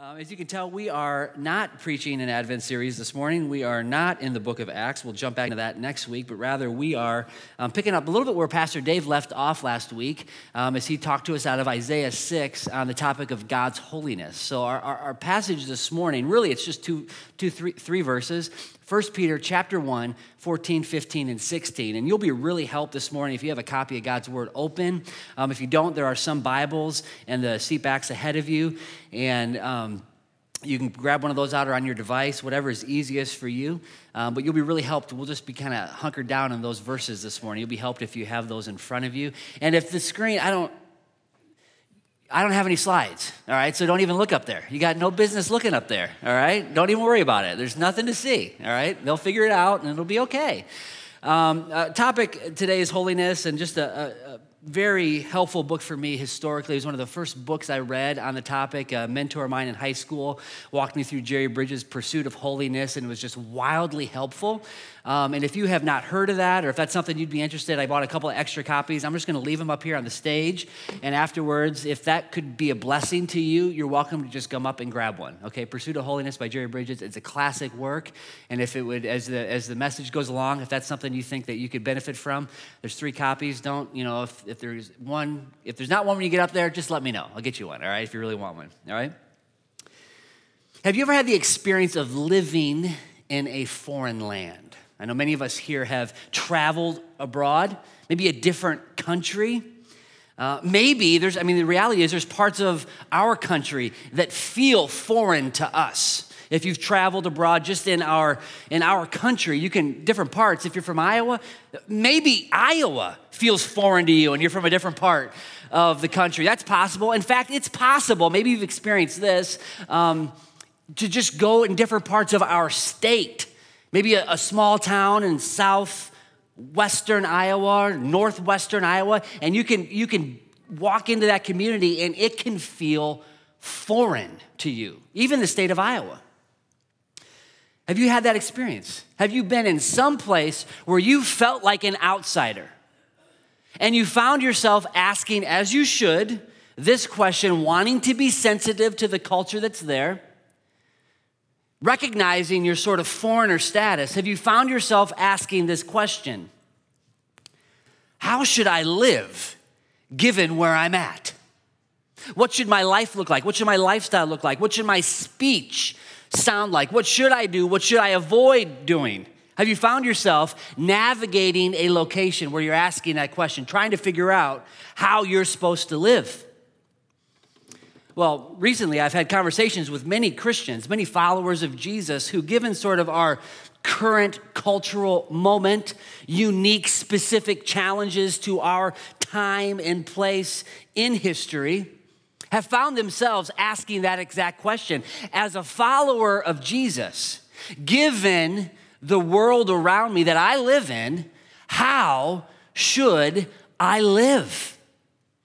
Um, as you can tell, we are not preaching an Advent series this morning. We are not in the book of Acts. We'll jump back into that next week, but rather we are um, picking up a little bit where Pastor Dave left off last week um, as he talked to us out of Isaiah 6 on the topic of God's holiness. So, our, our, our passage this morning, really, it's just two, two three, three verses. 1 Peter chapter 1, 14, 15, and 16. And you'll be really helped this morning if you have a copy of God's Word open. Um, if you don't, there are some Bibles and the seat backs ahead of you. And um, you can grab one of those out or on your device, whatever is easiest for you. Um, but you'll be really helped. We'll just be kind of hunkered down in those verses this morning. You'll be helped if you have those in front of you. And if the screen, I don't, I don't have any slides, all right? So don't even look up there. You got no business looking up there, all right? Don't even worry about it. There's nothing to see, all right? They'll figure it out and it'll be okay. Um, uh, topic today is holiness and just a, a, very helpful book for me historically. It was one of the first books I read on the topic. A mentor of mine in high school walked me through Jerry Bridges' Pursuit of Holiness, and it was just wildly helpful. Um, and if you have not heard of that, or if that's something you'd be interested, I bought a couple of extra copies. I'm just going to leave them up here on the stage. And afterwards, if that could be a blessing to you, you're welcome to just come up and grab one. Okay, Pursuit of Holiness by Jerry Bridges. It's a classic work. And if it would, as the as the message goes along, if that's something you think that you could benefit from, there's three copies. Don't you know if, if there's one, if there's not one when you get up there, just let me know. I'll get you one. All right, if you really want one. All right. Have you ever had the experience of living in a foreign land? I know many of us here have traveled abroad, maybe a different country. Uh, maybe there's, I mean, the reality is there's parts of our country that feel foreign to us. If you've traveled abroad just in our in our country, you can different parts. If you're from Iowa, maybe Iowa feels foreign to you and you're from a different part of the country. That's possible. In fact, it's possible. Maybe you've experienced this um, to just go in different parts of our state Maybe a, a small town in southwestern Iowa, northwestern Iowa, and you can, you can walk into that community and it can feel foreign to you, even the state of Iowa. Have you had that experience? Have you been in some place where you felt like an outsider and you found yourself asking, as you should, this question, wanting to be sensitive to the culture that's there? Recognizing your sort of foreigner status, have you found yourself asking this question How should I live given where I'm at? What should my life look like? What should my lifestyle look like? What should my speech sound like? What should I do? What should I avoid doing? Have you found yourself navigating a location where you're asking that question, trying to figure out how you're supposed to live? Well, recently I've had conversations with many Christians, many followers of Jesus, who, given sort of our current cultural moment, unique, specific challenges to our time and place in history, have found themselves asking that exact question. As a follower of Jesus, given the world around me that I live in, how should I live?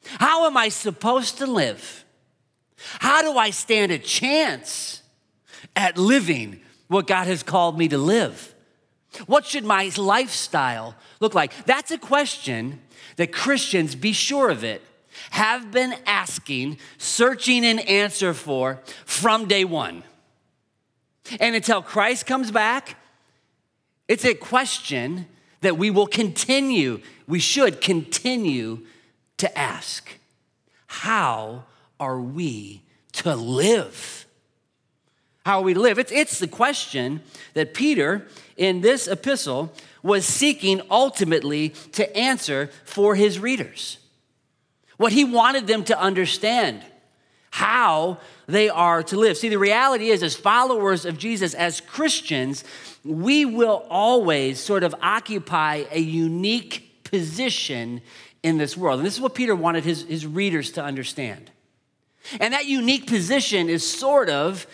How am I supposed to live? How do I stand a chance at living what God has called me to live? What should my lifestyle look like? That's a question that Christians, be sure of it, have been asking, searching an answer for from day one. And until Christ comes back, it's a question that we will continue, we should continue to ask. How are we to live? How are we to live? It's, it's the question that Peter, in this epistle, was seeking ultimately to answer for his readers. What he wanted them to understand how they are to live. See, the reality is, as followers of Jesus, as Christians, we will always sort of occupy a unique position in this world. And this is what Peter wanted his, his readers to understand. And that unique position is sort of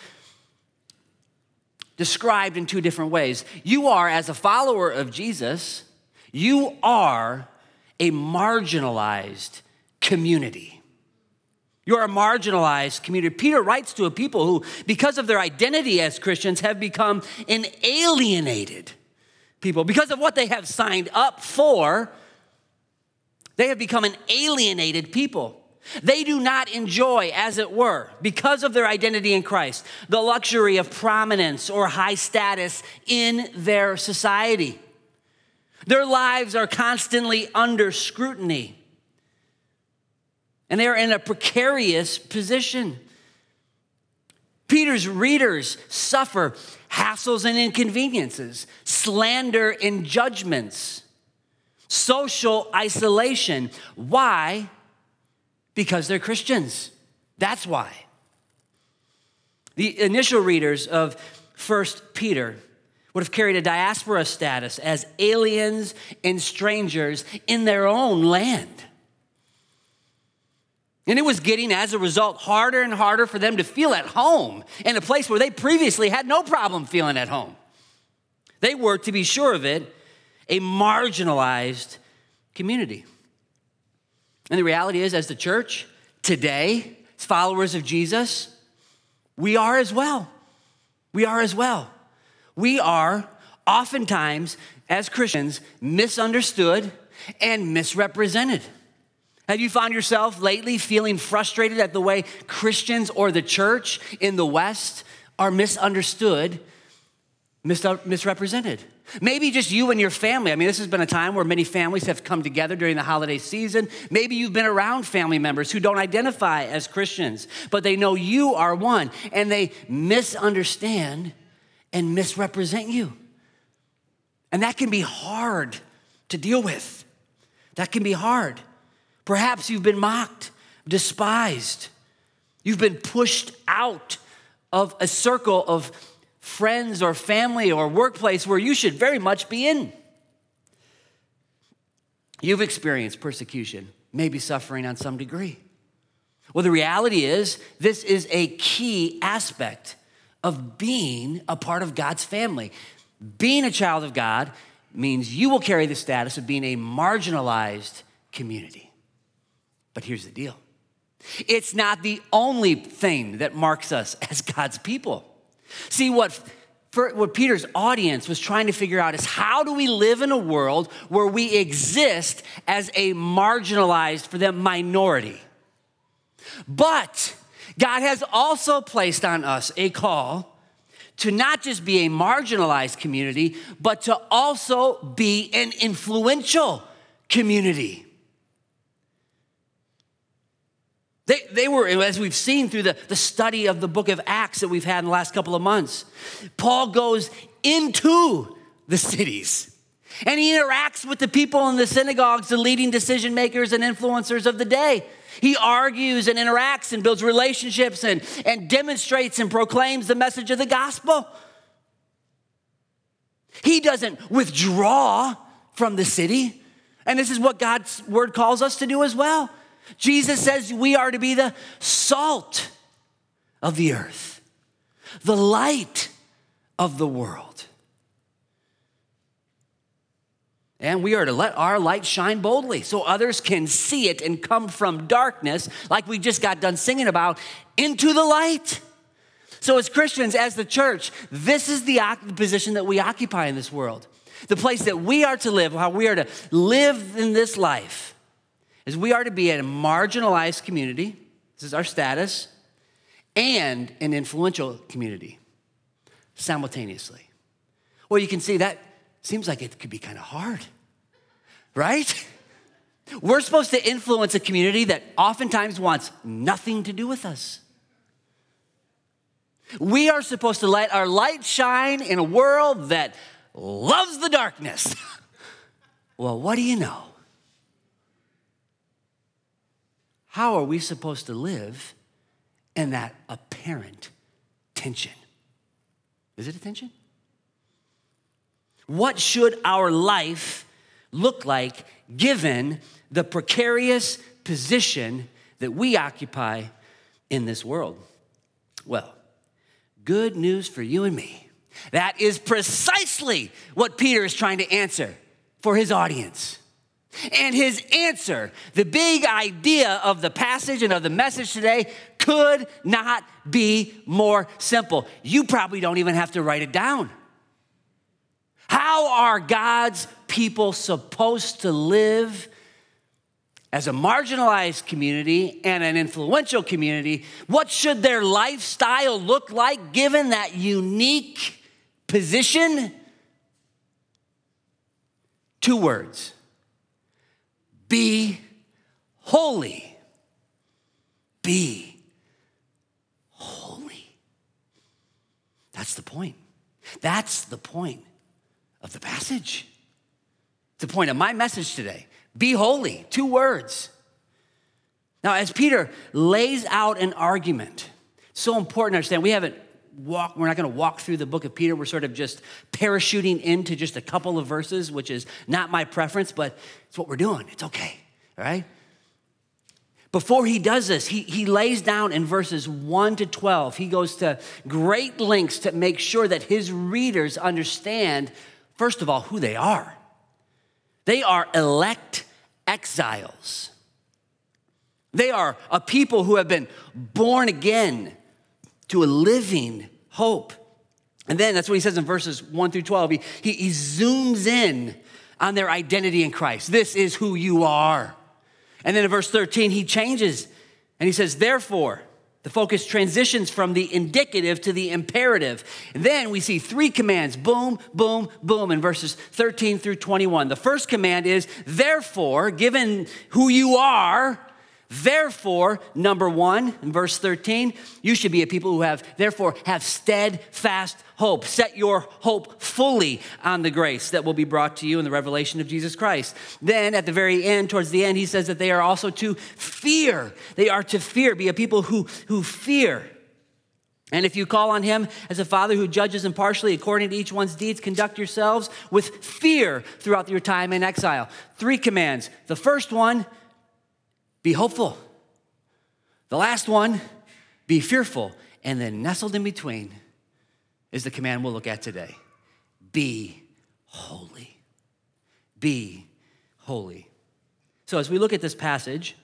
described in two different ways. You are, as a follower of Jesus, you are a marginalized community. You're a marginalized community. Peter writes to a people who, because of their identity as Christians, have become an alienated people. Because of what they have signed up for, they have become an alienated people. They do not enjoy, as it were, because of their identity in Christ, the luxury of prominence or high status in their society. Their lives are constantly under scrutiny, and they are in a precarious position. Peter's readers suffer hassles and inconveniences, slander and judgments, social isolation. Why? Because they're Christians. That's why. The initial readers of 1 Peter would have carried a diaspora status as aliens and strangers in their own land. And it was getting, as a result, harder and harder for them to feel at home in a place where they previously had no problem feeling at home. They were, to be sure of it, a marginalized community. And the reality is, as the church today, as followers of Jesus, we are as well. We are as well. We are oftentimes, as Christians, misunderstood and misrepresented. Have you found yourself lately feeling frustrated at the way Christians or the church in the West are misunderstood, misrepresented? Maybe just you and your family. I mean, this has been a time where many families have come together during the holiday season. Maybe you've been around family members who don't identify as Christians, but they know you are one, and they misunderstand and misrepresent you. And that can be hard to deal with. That can be hard. Perhaps you've been mocked, despised. You've been pushed out of a circle of friends or family or workplace where you should very much be in. You've experienced persecution, maybe suffering on some degree. Well, the reality is, this is a key aspect of being a part of God's family. Being a child of God means you will carry the status of being a marginalized community. But here's the deal it's not the only thing that marks us as God's people. See, what, for, what Peter's audience was trying to figure out is how do we live in a world where we exist as a marginalized, for them, minority? But God has also placed on us a call to not just be a marginalized community, but to also be an influential community. They, they were, as we've seen through the, the study of the book of Acts that we've had in the last couple of months, Paul goes into the cities and he interacts with the people in the synagogues, the leading decision makers and influencers of the day. He argues and interacts and builds relationships and, and demonstrates and proclaims the message of the gospel. He doesn't withdraw from the city. And this is what God's word calls us to do as well. Jesus says we are to be the salt of the earth, the light of the world. And we are to let our light shine boldly so others can see it and come from darkness, like we just got done singing about, into the light. So, as Christians, as the church, this is the position that we occupy in this world. The place that we are to live, how we are to live in this life is we are to be a marginalized community. This is our status, and an influential community simultaneously. Well, you can see that seems like it could be kind of hard, right? We're supposed to influence a community that oftentimes wants nothing to do with us. We are supposed to let our light shine in a world that loves the darkness. well, what do you know? How are we supposed to live in that apparent tension? Is it a tension? What should our life look like given the precarious position that we occupy in this world? Well, good news for you and me. That is precisely what Peter is trying to answer for his audience. And his answer, the big idea of the passage and of the message today, could not be more simple. You probably don't even have to write it down. How are God's people supposed to live as a marginalized community and an influential community, what should their lifestyle look like given that unique position? Two words be holy. Be holy. That's the point. That's the point of the passage. The point of my message today. Be holy, two words. Now, as Peter lays out an argument, so important to understand, we haven't walked, we're not going to walk through the book of Peter. We're sort of just parachuting into just a couple of verses, which is not my preference, but it's what we're doing. It's okay, all right? Before he does this, he, he lays down in verses 1 to 12, he goes to great lengths to make sure that his readers understand, first of all, who they are. They are elect exiles. They are a people who have been born again to a living hope. And then that's what he says in verses 1 through 12. He, he, he zooms in on their identity in Christ. This is who you are. And then in verse 13, he changes and he says, Therefore, the focus transitions from the indicative to the imperative. And then we see three commands boom, boom, boom in verses 13 through 21. The first command is, therefore, given who you are, Therefore, number one, in verse 13, you should be a people who have, therefore, have steadfast hope. Set your hope fully on the grace that will be brought to you in the revelation of Jesus Christ. Then, at the very end, towards the end, he says that they are also to fear. They are to fear, be a people who, who fear. And if you call on him as a father who judges impartially according to each one's deeds, conduct yourselves with fear throughout your time in exile. Three commands. The first one, be hopeful. The last one, be fearful. And then nestled in between is the command we'll look at today be holy. Be holy. So, as we look at this passage,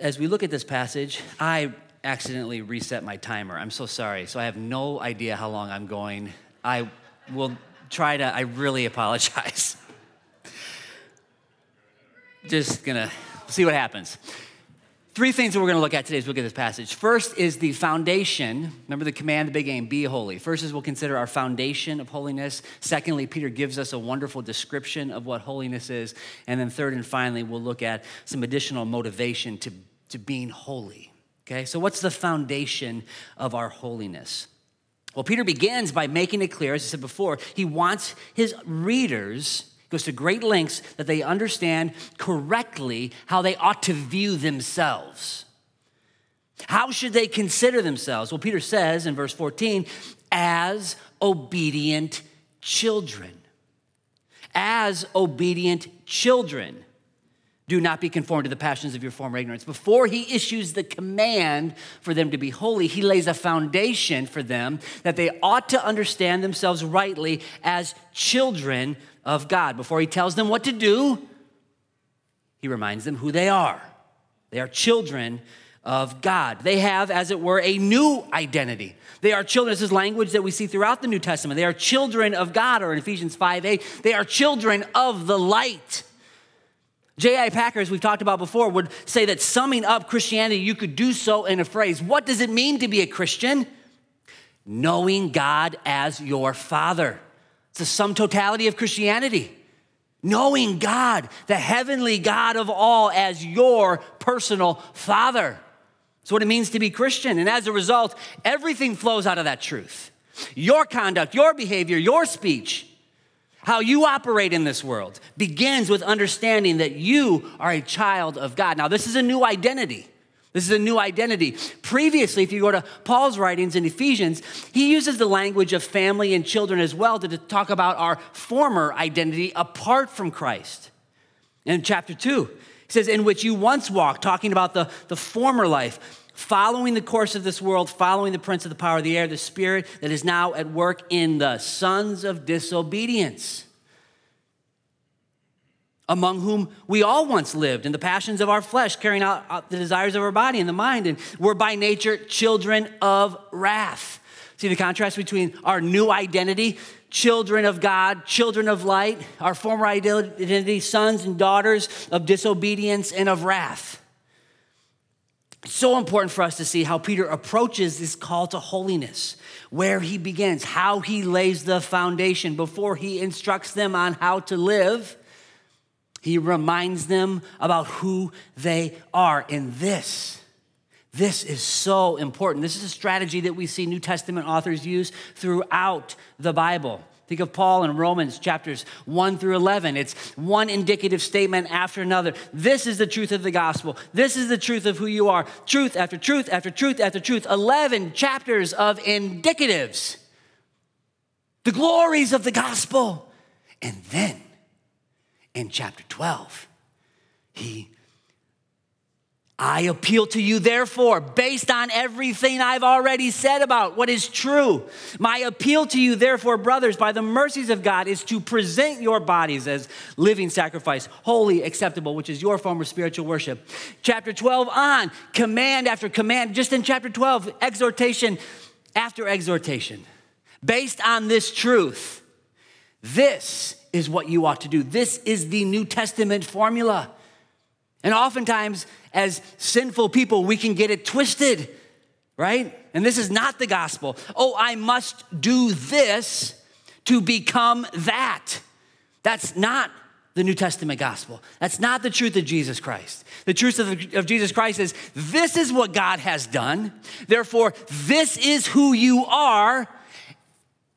as we look at this passage, I accidentally reset my timer. I'm so sorry. So, I have no idea how long I'm going. I will try to, I really apologize. Just gonna see what happens. Three things that we're going to look at today as we look at this passage. First is the foundation. Remember the command, the big aim, be holy. First is we'll consider our foundation of holiness. Secondly, Peter gives us a wonderful description of what holiness is. And then third and finally, we'll look at some additional motivation to, to being holy. Okay, so what's the foundation of our holiness? Well, Peter begins by making it clear, as I said before, he wants his readers goes to great lengths that they understand correctly how they ought to view themselves. How should they consider themselves? Well, Peter says in verse 14, as obedient children. As obedient children. Do not be conformed to the passions of your former ignorance. Before he issues the command for them to be holy, he lays a foundation for them that they ought to understand themselves rightly as children of God. Before he tells them what to do, he reminds them who they are. They are children of God. They have, as it were, a new identity. They are children. This is language that we see throughout the New Testament. They are children of God, or in Ephesians 5 8, they are children of the light. J.I. Packer, as we've talked about before, would say that summing up Christianity, you could do so in a phrase. What does it mean to be a Christian? Knowing God as your Father. It's the sum totality of Christianity. Knowing God, the heavenly God of all, as your personal Father. That's what it means to be Christian. And as a result, everything flows out of that truth. Your conduct, your behavior, your speech, how you operate in this world begins with understanding that you are a child of God. Now, this is a new identity. This is a new identity. Previously, if you go to Paul's writings in Ephesians, he uses the language of family and children as well to talk about our former identity apart from Christ. In chapter 2, he says, In which you once walked, talking about the, the former life, following the course of this world, following the prince of the power of the air, the spirit that is now at work in the sons of disobedience among whom we all once lived in the passions of our flesh, carrying out uh, the desires of our body and the mind, and we're by nature children of wrath. See the contrast between our new identity, children of God, children of light, our former identity, sons and daughters of disobedience and of wrath. It's so important for us to see how Peter approaches this call to holiness, where he begins, how he lays the foundation before he instructs them on how to live. He reminds them about who they are. in this, this is so important. This is a strategy that we see New Testament authors use throughout the Bible. Think of Paul in Romans chapters 1 through 11. It's one indicative statement after another. This is the truth of the gospel. This is the truth of who you are. Truth after truth after truth after truth. 11 chapters of indicatives. The glories of the gospel. And then in chapter 12, he I appeal to you, therefore, based on everything I've already said about what is true. My appeal to you, therefore, brothers, by the mercies of God, is to present your bodies as living sacrifice, holy, acceptable, which is your form of spiritual worship. Chapter 12 on, command after command, just in chapter 12, exhortation after exhortation. Based on this truth, this is what you ought to do. This is the New Testament formula. And oftentimes, as sinful people, we can get it twisted, right? And this is not the gospel. Oh, I must do this to become that. That's not the New Testament gospel. That's not the truth of Jesus Christ. The truth of, of, Jesus Christ is this is what God has done. Therefore, this is who you are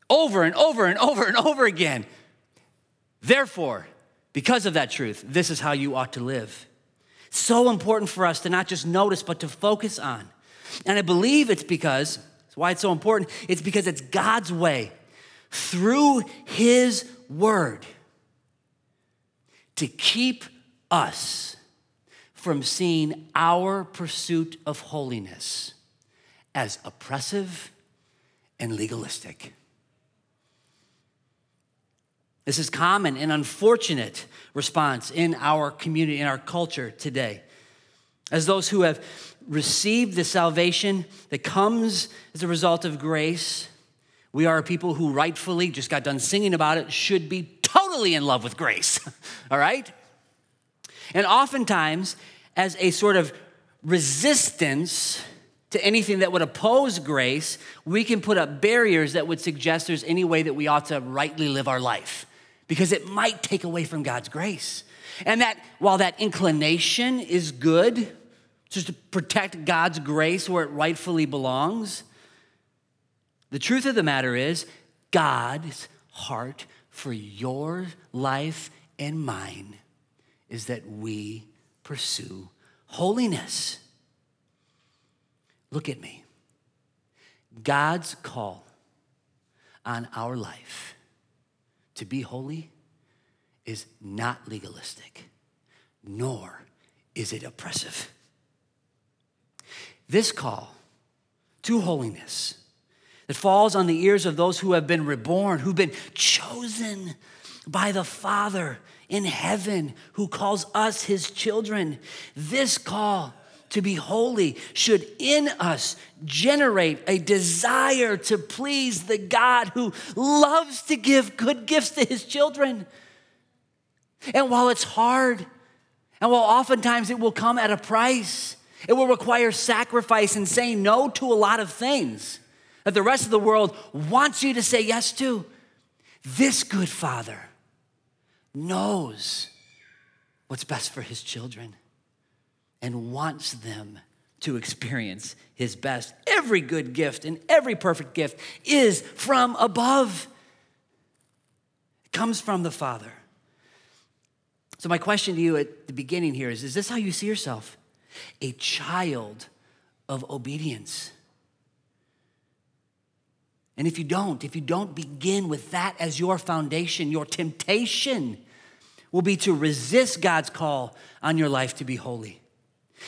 over and over and over and over again. Therefore, because of that truth, this is how you ought to live. So important for us to not just notice, but to focus on. And I believe it's because, why it's so important, it's because it's God's way through His Word to keep us from seeing our pursuit of holiness as oppressive and legalistic. This is common and unfortunate response in our community, in our culture today. As those who have received the salvation that comes as a result of grace, we are people who rightfully, just got done singing about it, should be totally in love with grace. All right? And oftentimes, as a sort of resistance to anything that would oppose grace, we can put up barriers that would suggest there's any way that we ought to rightly live our life because it might take away from God's grace. And that while that inclination is good, just to protect God's grace where it rightfully belongs, the truth of the matter is God's heart for your life and mine is that we pursue holiness. Look at me. God's call on our life to be holy is not legalistic, nor is it oppressive. This call to holiness that falls on the ears of those who have been reborn, who've been chosen by the Father in heaven, who calls us his children. This call to be holy should in us generate a desire to please the God who loves to give good gifts to his children. And while it's hard, and while oftentimes it will come at a price, it will require sacrifice and saying no to a lot of things that the rest of the world wants you to say yes to. This good father knows what's best for his children and wants them to experience his best. Every good gift and every perfect gift is from above, it comes from the Father. So, my question to you at the beginning here is Is this how you see yourself? A child of obedience. And if you don't, if you don't begin with that as your foundation, your temptation will be to resist God's call on your life to be holy.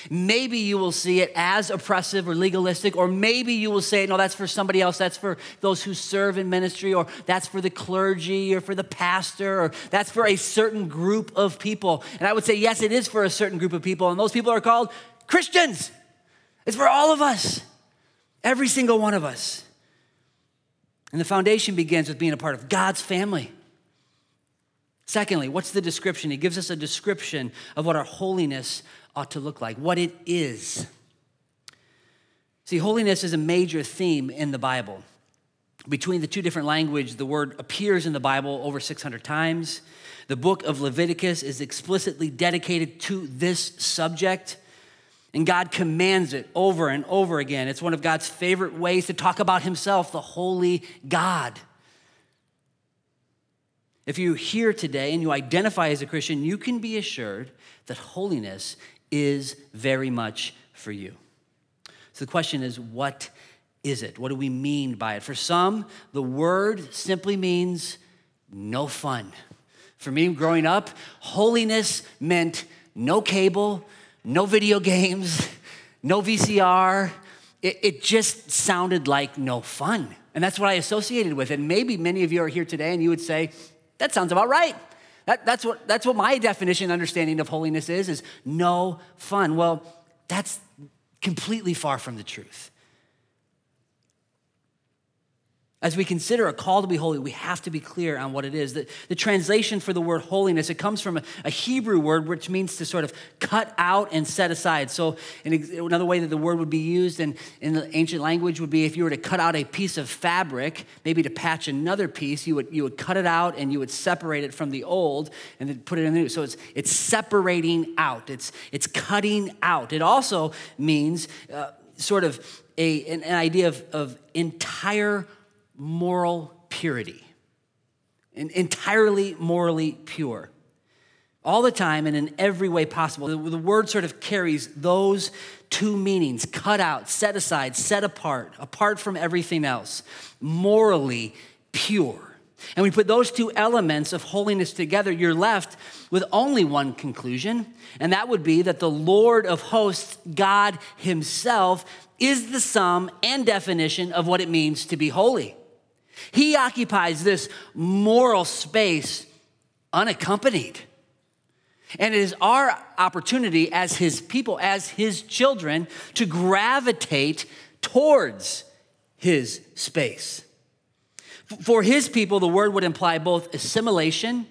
Maybe you will see it as oppressive or legalistic, or maybe you will say, no, that's for somebody else. That's for those who serve in ministry, or that's for the clergy, or for the pastor, or that's for a certain group of people. And I would say, yes, it is for a certain group of people, and those people are called Christians. It's for all of us, every single one of us. And the foundation begins with being a part of God's family. Secondly, what's the description? He gives us a description of what our holiness ought to look like, what it is. See, holiness is a major theme in the Bible. Between the two different languages, the word appears in the Bible over 600 times. The book of Leviticus is explicitly dedicated to this subject. And God commands it over and over again. It's one of God's favorite ways to talk about Himself, the holy God. If you're here today and you identify as a Christian, you can be assured that holiness is very much for you. So the question is, what is it? What do we mean by it? For some, the word simply means no fun. For me, growing up, holiness meant no cable, no video games, no VCR. It, it, just sounded like no fun. And that's what I associated with. And maybe many of you are here today and you would say, that sounds about right. That, that's, what, that's what my definition understanding of holiness is, is no fun. Well, that's completely far from the truth. As we consider a call to be holy, we have to be clear on what it is. The, the translation for the word holiness, it comes from a, a, Hebrew word which means to sort of cut out and set aside. So, an, another way that the word would be used in, in the ancient language would be if you were to cut out a piece of fabric, maybe to patch another piece, you would, you would cut it out and you would separate it from the old and then put it in the new. So, it's, it's separating out, it's, it's cutting out. It also means uh, sort of a, an, an idea of, of entire moral purity, and entirely morally pure. All the time and in every way possible. The, the word sort of carries those two meanings cut out, set aside, set apart, apart from everything else, morally pure. And we put those two elements of holiness together, you're left with only one conclusion, and that would be that the Lord of hosts, God Himself, is the sum and definition of what it means to be holy. He occupies this moral space unaccompanied. And it is our opportunity as his people, as his children, to gravitate towards his space. For his people, the word would imply both assimilation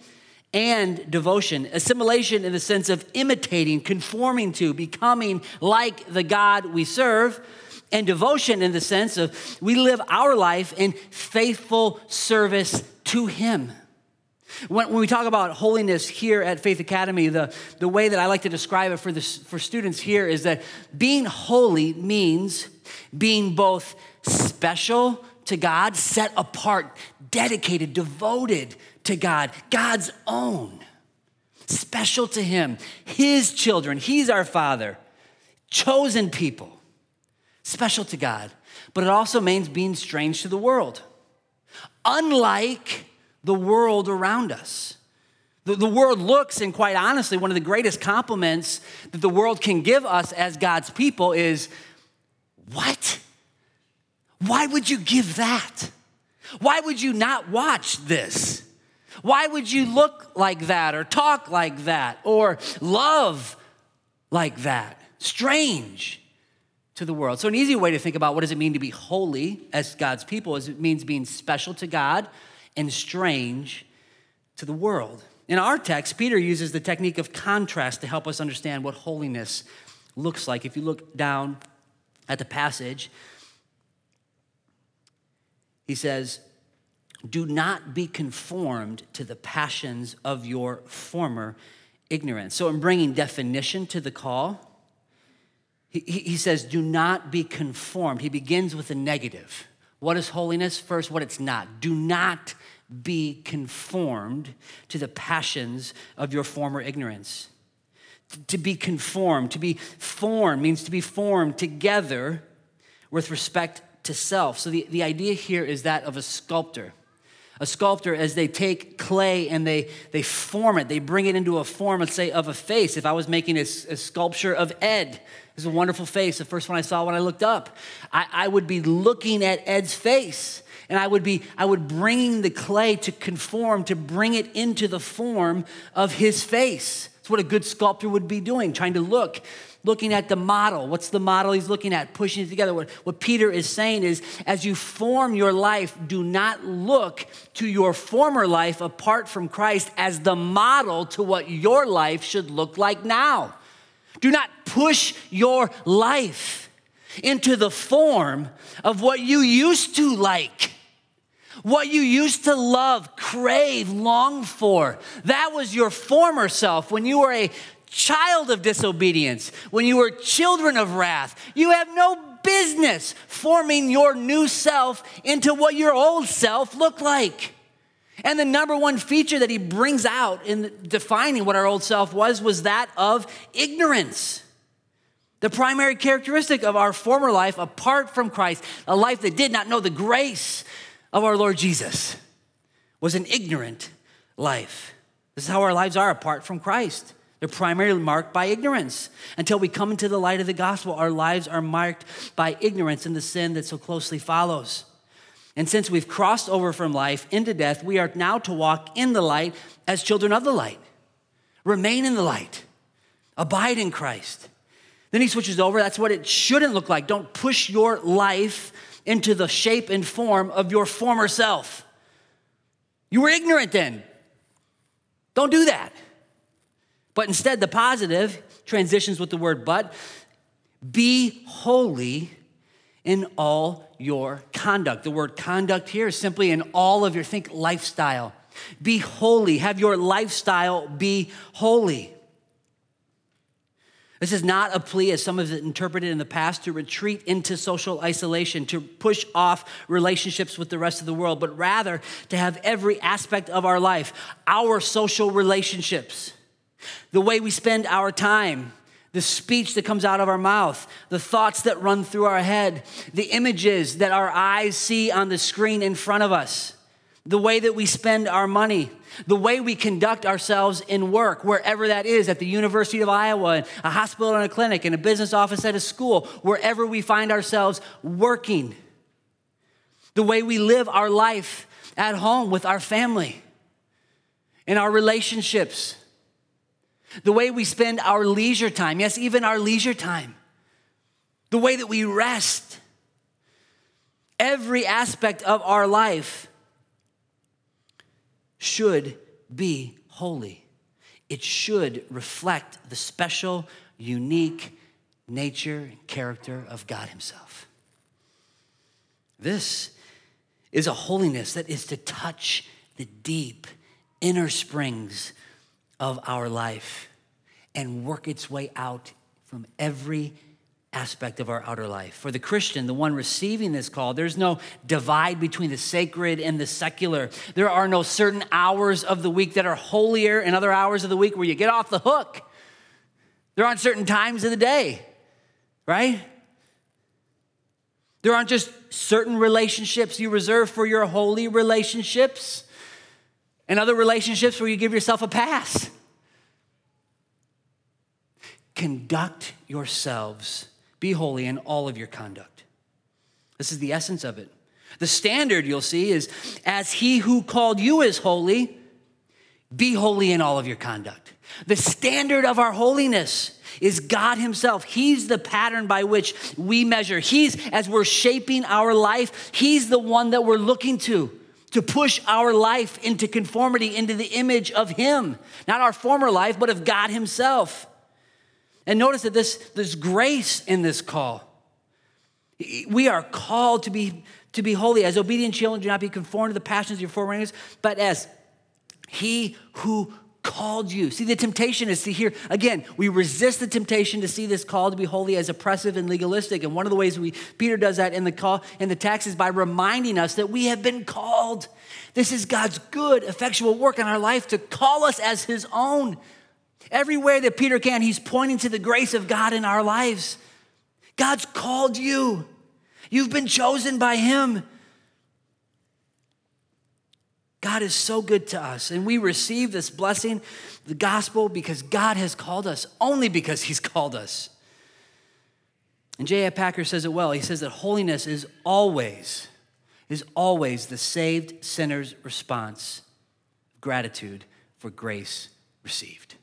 and devotion. Assimilation in the sense of imitating, conforming to, becoming like the God we serve and devotion in the sense of we live our life in faithful service to Him. When, when, we talk about holiness here at Faith Academy, the, the way that I like to describe it for, the, for students here is that being holy means being both special to God, set apart, dedicated, devoted to God, God's own, special to Him, His children. He's our Father, chosen people special to God, but it also means being strange to the world, unlike the world around us. The, the world looks, and quite honestly, one of the greatest compliments that the world can give us as God's people is what? Why would you give that? Why would you not watch this? Why would you look like that or talk like that or love like that? Strange to the world. So, an easy way to think about what does it mean to be holy as God's people is it means being special to God and strange to the world. In our text, Peter uses the technique of contrast to help us understand what holiness looks like. If you look down at the passage, he says, Do not be conformed to the passions of your former ignorance. So, in bringing definition to the call, he, he says, do not be conformed. He begins with a negative. What is holiness? First, what it's not. Do not be conformed to the passions of your former ignorance. To be conformed, to be formed means to be formed together with respect to self. So the, the idea here is that of a sculptor. A sculptor, as they take clay and they, they form it, they bring it into a form, let's say, of a face. If I was making a, a sculpture of Ed, it's a wonderful face, the first one I saw when I looked up. I, I would be looking at Ed's face and I would be I would bring the clay to conform to bring it into the form of his face. That's what a good sculptor would be doing, trying to look, looking at the model. What's the model he's looking at? Pushing it together. What, what Peter is saying is as you form your life, do not look to your former life apart from Christ as the model to what your life should look like now. Do not push your life into the form of what you used to like what you used to love, crave, long for. That was your former self when you were a child of disobedience, when you were children of wrath. You have no business forming your new self into what your old self looked like. And the number one feature that he brings out in defining what our old self was was that of ignorance. The primary characteristic of our former life apart from Christ, a life that did not know the grace of our Lord Jesus was an ignorant life. This is how our lives are apart from Christ. They're primarily marked by ignorance. Until we come into the light of the gospel, our lives are marked by ignorance and the sin that so closely follows. And since we've crossed over from life into death, we are now to walk in the light as children of the light. Remain in the light, abide in Christ. Then he switches over. That's what it shouldn't look like. Don't push your life into the shape and form of your former self. You were ignorant then. Don't do that. But instead, the positive transitions with the word but. Be holy in all your conduct. The word conduct here is simply in all of your think lifestyle. Be holy. Have your lifestyle be holy. This is not a plea, as some have interpreted in the past, to retreat into social isolation, to push off relationships with the rest of the world, but rather to have every aspect of our life, our social relationships, the way we spend our time, the speech that comes out of our mouth, the thoughts that run through our head, the images that our eyes see on the screen in front of us, the way that we spend our money, the way we conduct ourselves in work, wherever that is, at the University of Iowa, in a hospital and a clinic, in a business office at a school, wherever we find ourselves working, the way we live our life at home with our family, in our relationships, the way we spend our leisure time, yes, even our leisure time, the way that we rest, every aspect of our life should be holy. It should reflect the special, unique nature and character of God Himself. This is a holiness that is to touch the deep inner springs of our life and work its way out from every aspect of our outer life. For the Christian, the one receiving this call, there's no divide between the sacred and the secular. There are no certain hours of the week that are holier and other hours of the week where you get off the hook. There aren't certain times of the day, right? There aren't just certain relationships you reserve for your holy relationships and other relationships where you give yourself a pass. Conduct yourselves be holy in all of your conduct. This is the essence of it. The standard you'll see is as he who called you is holy, be holy in all of your conduct. The standard of our holiness is God Himself. He's the pattern by which we measure. He's, as we're shaping our life, He's the one that we're looking to to push our life into conformity, into the image of Him. Not our former life, but of God Himself. And notice that this, there's grace in this call. We are called to be, to be holy. As obedient children, do not be conformed to the passions of your forerunners, but as he who called you. See, the temptation is to hear, again, we resist the temptation to see this call to be holy as oppressive and legalistic. And one of the ways we, Peter does that in the call, in the text is by reminding us that we have been called. This is God's good, effectual work in our life to call us as his own. Everywhere that Peter can, he's pointing to the grace of God in our lives. God's called you, you've been chosen by him. God is so good to us, and we receive this blessing, the gospel, because God has called us, only because He's called us. And J.I. Packer says it well. He says that holiness is always, is always the saved sinner's response, gratitude for grace received.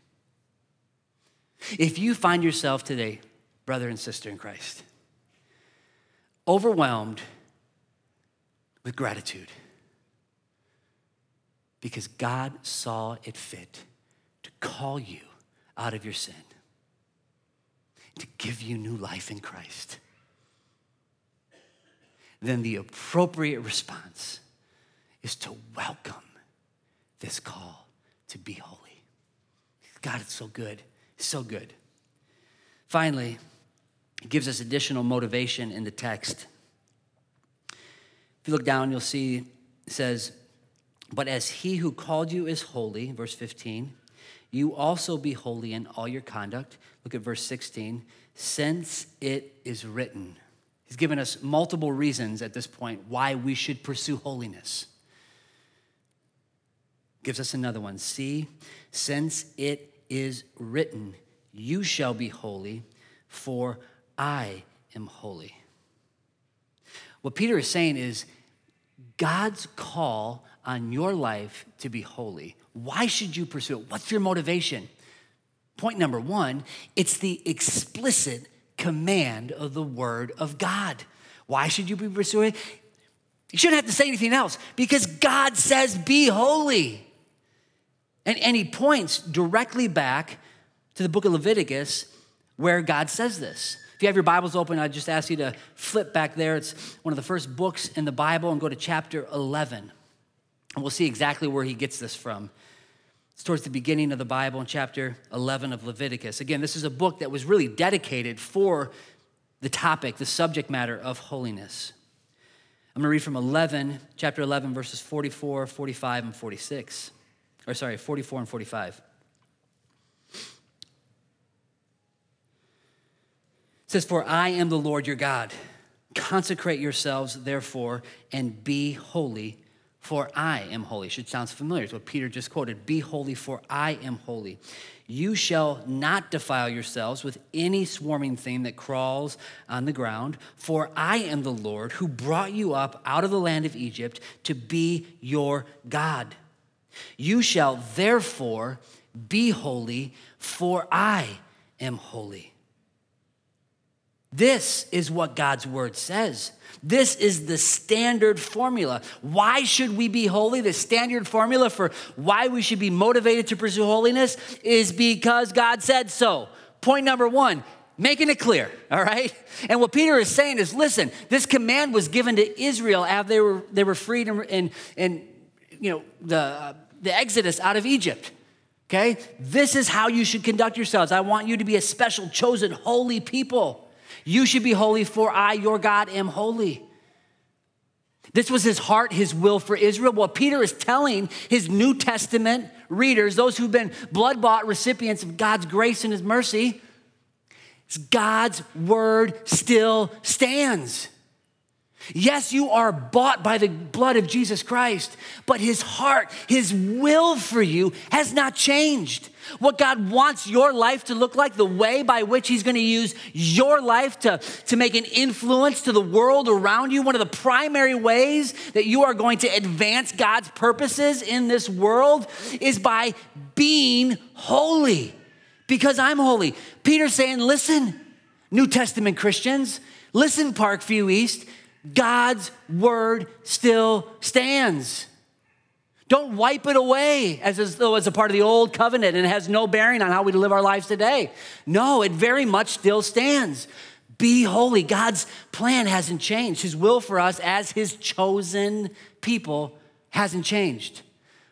If you find yourself today, brother and sister in Christ, overwhelmed with gratitude because God saw it fit to call you out of your sin, to give you new life in Christ, then the appropriate response is to welcome this call to be holy. God, it's so good, so good. Finally, it gives us additional motivation in the text. If you look down, you'll see it says, But as he who called you is holy, verse 15, you also be holy in all your conduct. Look at verse 16, since it is written. He's given us multiple reasons at this point why we should pursue holiness. Gives us another one. See, since it is written, You shall be holy, for I am holy. What Peter is saying is God's call on your life to be holy. Why should you pursue it? What's your motivation? Point number one it's the explicit command of the Word of God. Why should you be pursuing it? You shouldn't have to say anything else because God says, be holy. And, and he points directly back to the book of Leviticus where God says this. If you have your Bibles open, I just ask you to flip back there. It's one of the first books in the Bible and go to chapter 11. And we'll see exactly where he gets this from. It's towards the beginning of the Bible in chapter 11 of Leviticus. Again, this is a book that was really dedicated for the topic, the subject matter of holiness. I'm going to read from 11, chapter 11, verses 44, 45, and 46. Or sorry, 44 and 45. It says, For I am the Lord your God. Consecrate yourselves, therefore, and be holy, for I am holy. Should sound familiar. It's what Peter just quoted. Be holy, for I am holy. You shall not defile yourselves with any swarming thing that crawls on the ground, for I am the Lord who brought you up out of the land of Egypt to be your God. You shall therefore be holy, for I am holy. This is what God's word says. This is the standard formula. Why should we be holy? The standard formula for why we should be motivated to pursue holiness is because God said so. Point number one, making it clear, all right? And what Peter is saying is listen, this command was given to Israel after they were, they were freed in, in, you know, the, uh, the exodus out of Egypt. Okay? This is how you should conduct yourselves. I want you to be a special, chosen, holy people. You should be holy, for I, your God, am holy. This was his heart, his will for Israel. What Peter is telling his New Testament readers, those who've been blood bought recipients of God's grace and his mercy, it's God's word still stands. Yes, you are bought by the blood of Jesus Christ, but his heart, his will for you has not changed. What God wants your life to look like, the way by which he's going to use your life to, to make an influence to the world around you, one of the primary ways that you are going to advance God's purposes in this world is by being holy, because I'm holy. Peter's saying, listen, New Testament Christians, listen, Parkview East. God's word still stands. Don't wipe it away as though it's a part of the old covenant and it has no bearing on how we live our lives today. No, it very much still stands. Be holy. God's plan hasn't changed. His will for us as His chosen people hasn't changed.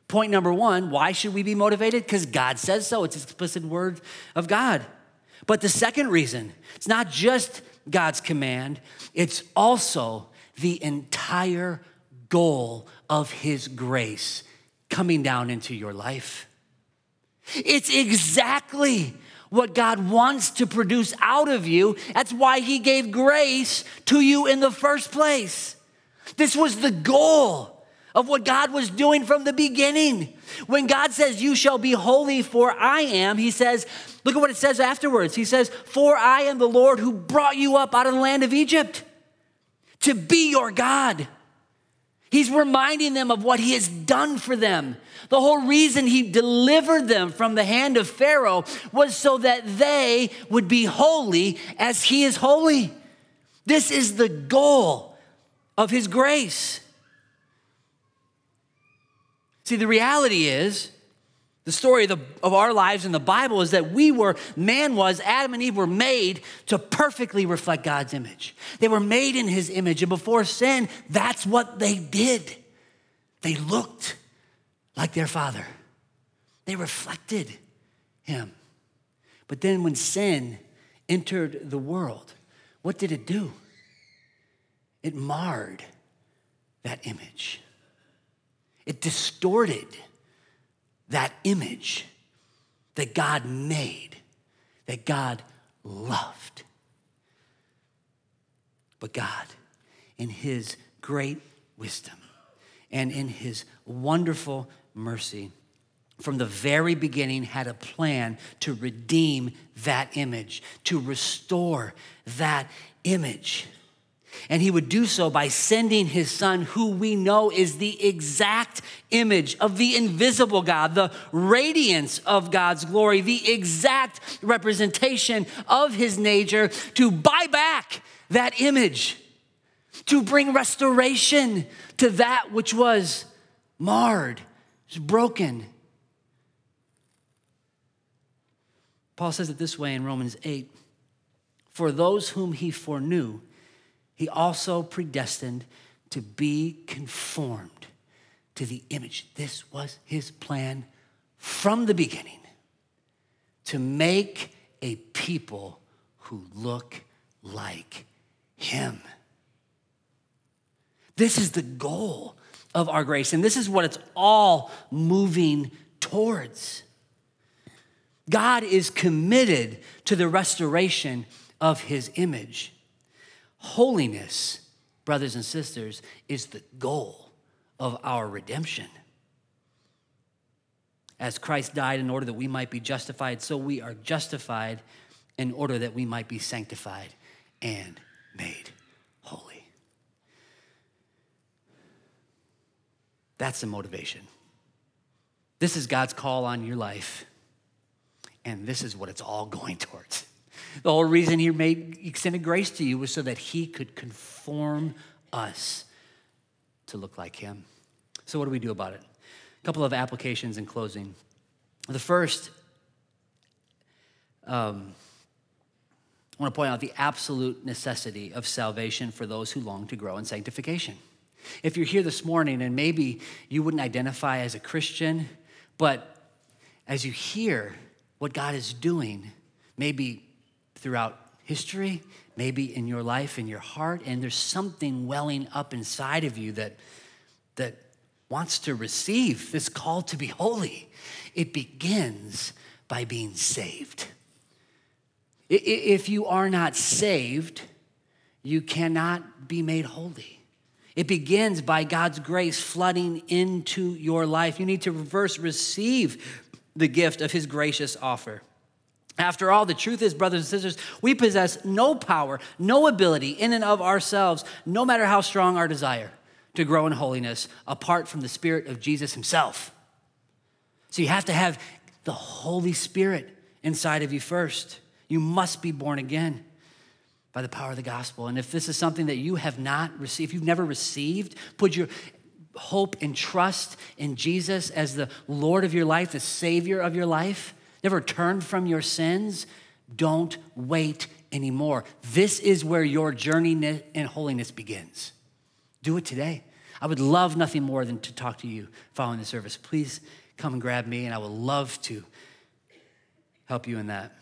Point number one why should we be motivated? Because God says so. It's explicit word of God. But the second reason, it's not just God's command, it's also the entire goal of His grace coming down into your life. It's exactly what God wants to produce out of you. That's why He gave grace to you in the first place. This was the goal of what God was doing from the beginning. When God says, You shall be holy, for I am, He says, Look at what it says afterwards. He says, For I am the Lord who brought you up out of the land of Egypt to be your God. He's reminding them of what he has done for them. The whole reason he delivered them from the hand of Pharaoh was so that they would be holy as he is holy. This is the goal of his grace. See, the reality is, the story of, the, of, our lives in the Bible is that we were, man was, Adam and Eve were made to perfectly reflect God's image. They were made in his image, and before sin, that's what they did. They looked like their father, they reflected him. But then when sin entered the world, what did it do? It marred that image. It distorted that image that God made, that God loved. But God, in His great wisdom and in His wonderful mercy, from the very beginning had a plan to redeem that image, to restore that image. And he would do so by sending his son, who we know is the exact image of the invisible God, the radiance of God's glory, the exact representation of his nature, to buy back that image, to bring restoration to that which was marred, broken. Paul says it this way in Romans 8 For those whom he foreknew, he also predestined to be conformed to the image. This was his plan from the beginning to make a people who look like him. This is the goal of our grace, and this is what it's all moving towards. God is committed to the restoration of his image. Holiness, brothers and sisters, is the goal of our redemption. As Christ died in order that we might be justified, so we are justified in order that we might be sanctified and made holy. That's the motivation. This is God's call on your life, and this is what it's all going towards. The whole reason he made extended grace to you was so that he could conform us to look like him. So, what do we do about it? A couple of applications in closing. The first, um, I want to point out the absolute necessity of salvation for those who long to grow in sanctification. If you're here this morning and maybe you wouldn't identify as a Christian, but as you hear what God is doing, maybe throughout history, maybe in your life, in your heart, and there's something welling up inside of you that, that wants to receive this call to be holy. It begins by being saved. If you are not saved, you cannot be made holy. It begins by God's grace flooding into your life. You need to reverse receive the gift of His gracious offer. After all, the truth is, brothers and sisters, we possess no power, no ability in and of ourselves, no matter how strong our desire to grow in holiness, apart from the Spirit of Jesus Himself. So you have to have the Holy Spirit inside of you first. You must be born again by the power of the gospel. And if this is something that you have not received, if you've never received, put your hope and trust in Jesus as the Lord of your life, the Savior of your life never turned from your sins, don't wait anymore. This is where your journey in holiness begins. Do it today. I would love nothing more than to talk to you following the service. Please come and grab me, and I would love to help you in that.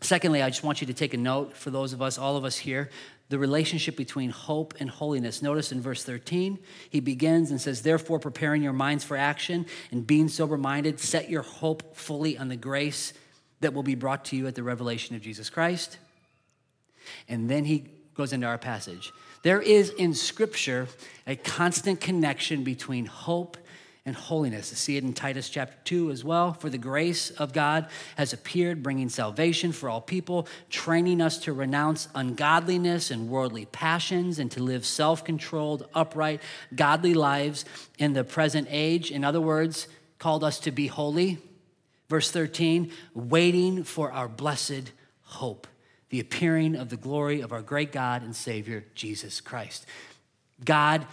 Secondly, I just want you to take a note for those of us, all of us here, the relationship between hope and holiness. Notice in verse 13, he begins and says, Therefore, preparing your minds for action and being sober minded, set your hope fully on the grace that will be brought to you at the revelation of Jesus Christ. And then he goes into our passage. There is in Scripture a constant connection between hope and holiness. See it in Titus chapter 2 as well. For the grace of God has appeared, bringing salvation for all people, training us to renounce ungodliness and worldly passions and to live self controlled, upright, godly lives in the present age. In other words, called us to be holy. Verse 13, waiting for our blessed hope, the appearing of the glory of our great God and Savior, Jesus Christ. God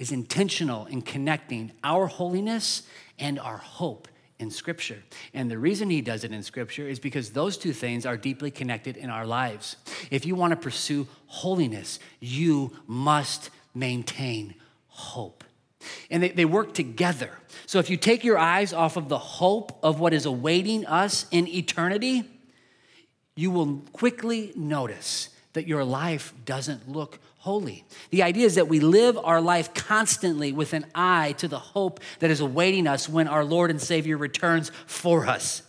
is intentional in connecting our holiness and our hope in Scripture. And the reason he does it in Scripture is because those two things are deeply connected in our lives. If you want to pursue holiness, you must maintain hope. And they, they work together. So if you take your eyes off of the hope of what is awaiting us in eternity, you will quickly notice that your life doesn't look holy. The idea is that we live our life constantly with an eye to the hope that is awaiting us when our Lord and Savior returns for us.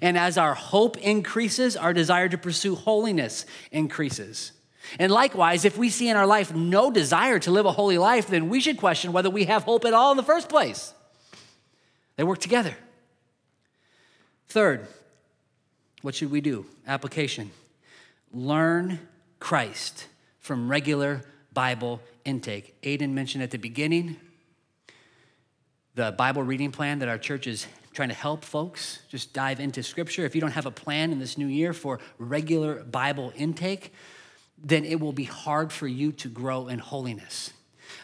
And as our hope increases, our desire to pursue holiness increases. And likewise, if we see in our life no desire to live a holy life, then we should question whether we have hope at all in the first place. They work together. Third, what should we do? Application. Learn Christ from regular Bible intake. Aiden mentioned at the beginning the Bible reading plan that our church is trying to help folks just dive into Scripture. If you don't have a plan in this new year for regular Bible intake, then it will be hard for you to grow in holiness.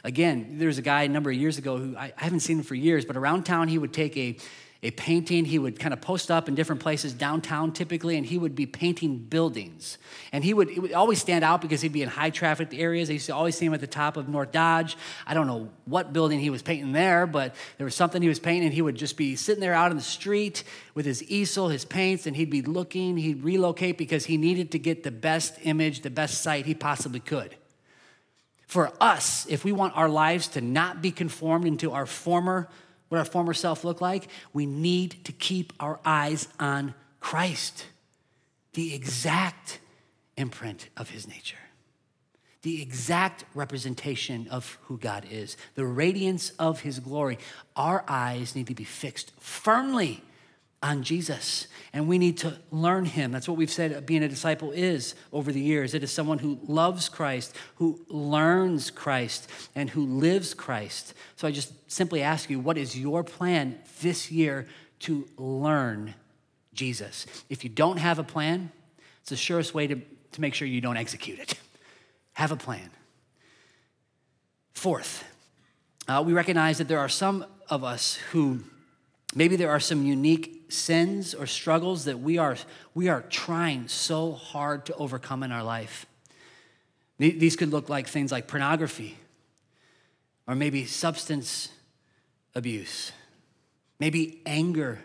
Again, there's a guy a number of years ago who I, I haven't seen him for years, but around town he would take a a painting. He would kind of post up in different places downtown typically, and he would be painting buildings. And he would, would always stand out because he'd be in high traffic areas. I used to always see him at the top of North Dodge. I don't know what building he was painting there, but there was something he was painting, and he would just be sitting there out in the street with his easel, his paints, and he'd be looking. He'd relocate because he needed to get the best image, the best sight he possibly could. For us, if we want our lives to not be conformed into our former what our former self looked like, we need to keep our eyes on Christ, the exact imprint of his nature, the exact representation of who God is, the radiance of his glory. Our eyes need to be fixed firmly on Jesus. And we need to learn him. That's what we've said being a disciple is over the years. It is someone who loves Christ, who learns Christ, and who lives Christ. So I just simply ask you, what is your plan this year to learn Jesus? If you don't have a plan, it's the surest way to, to make sure you don't execute it. Have a plan. Fourth, uh, we recognize that there are some of us who maybe there are some unique sins or struggles that we are, we are trying so hard to overcome in our life. These could look like things like pornography, or maybe substance abuse, maybe anger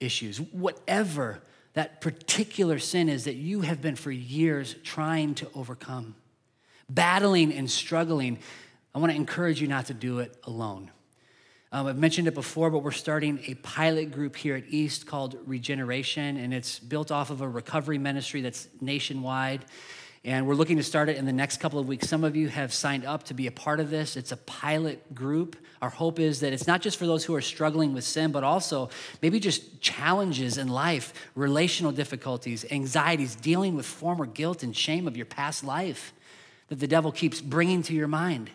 issues, whatever that particular sin is that you have been for years trying to overcome, battling and struggling. I want to encourage you not to do it alone. Um, I've mentioned it before, but we're starting a pilot group here at East called Regeneration, and it's built off of a recovery ministry that's nationwide. And we're looking to start it in the next couple of weeks. Some of you have signed up to be a part of this. It's a pilot group. Our hope is that it's not just for those who are struggling with sin, but also maybe just challenges in life, relational difficulties, anxieties, dealing with former guilt and shame of your past life that the devil keeps bringing to your mind.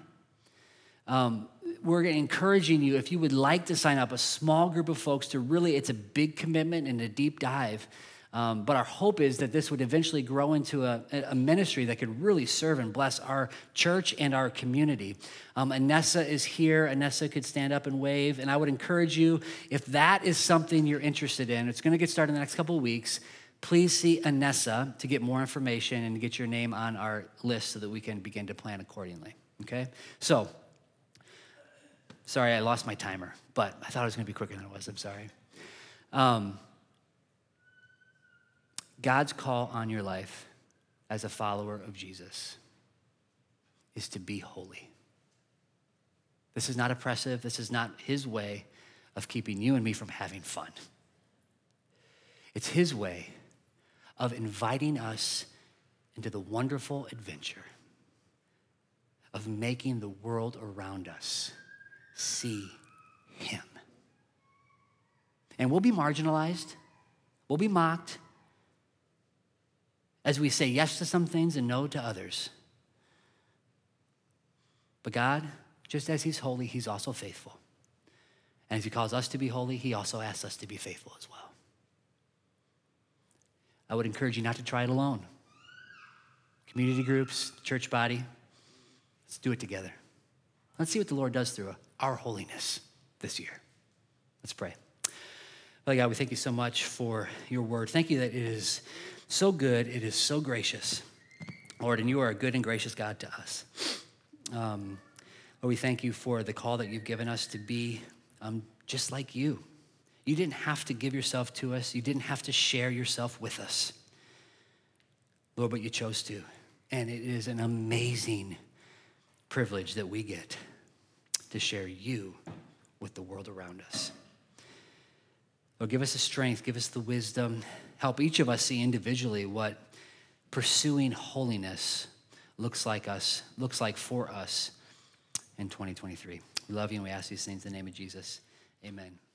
Um, we're encouraging you, if you would like to sign up, a small group of folks to really, it's a big commitment and a deep dive. Um, but our hope is that this would eventually grow into a, a, ministry that could really serve and bless our church and our community. Um, Anessa is here. Anessa could stand up and wave. And I would encourage you, if that is something you're interested in, it's going to get started in the next couple of weeks. Please see Anessa to get more information and get your name on our list so that we can begin to plan accordingly. Okay? So, Sorry, I lost my timer, but I thought it was going to be quicker than it was. I'm sorry. Um, God's call on your life as a follower of Jesus is to be holy. This is not oppressive. This is not his way of keeping you and me from having fun. It's his way of inviting us into the wonderful adventure of making the world around us see him. And we'll be marginalized, we'll be mocked as we say yes to some things and no to others. But God, just as He's holy, He's also faithful. And if He calls us to be holy, He also asks us to be faithful as well. I would encourage you not to try it alone. Community groups, church body, let's do it together. Let's see what the Lord does through our holiness this year. Let's pray. Father God, we thank you so much for your word. Thank you that it is so good, it is so gracious. Lord, and you are a good and gracious God to us. Um, Lord, we thank you for the call that you've given us to be um, just like you. You didn't have to give yourself to us, you didn't have to share yourself with us. Lord, but you chose to. And it is an amazing privilege that we get to share you with the world around us. Lord, give us the strength, give us the wisdom, help each of us see individually what pursuing holiness looks like us, looks like for us in 2023. We love you and we ask these things in the name of Jesus. Amen.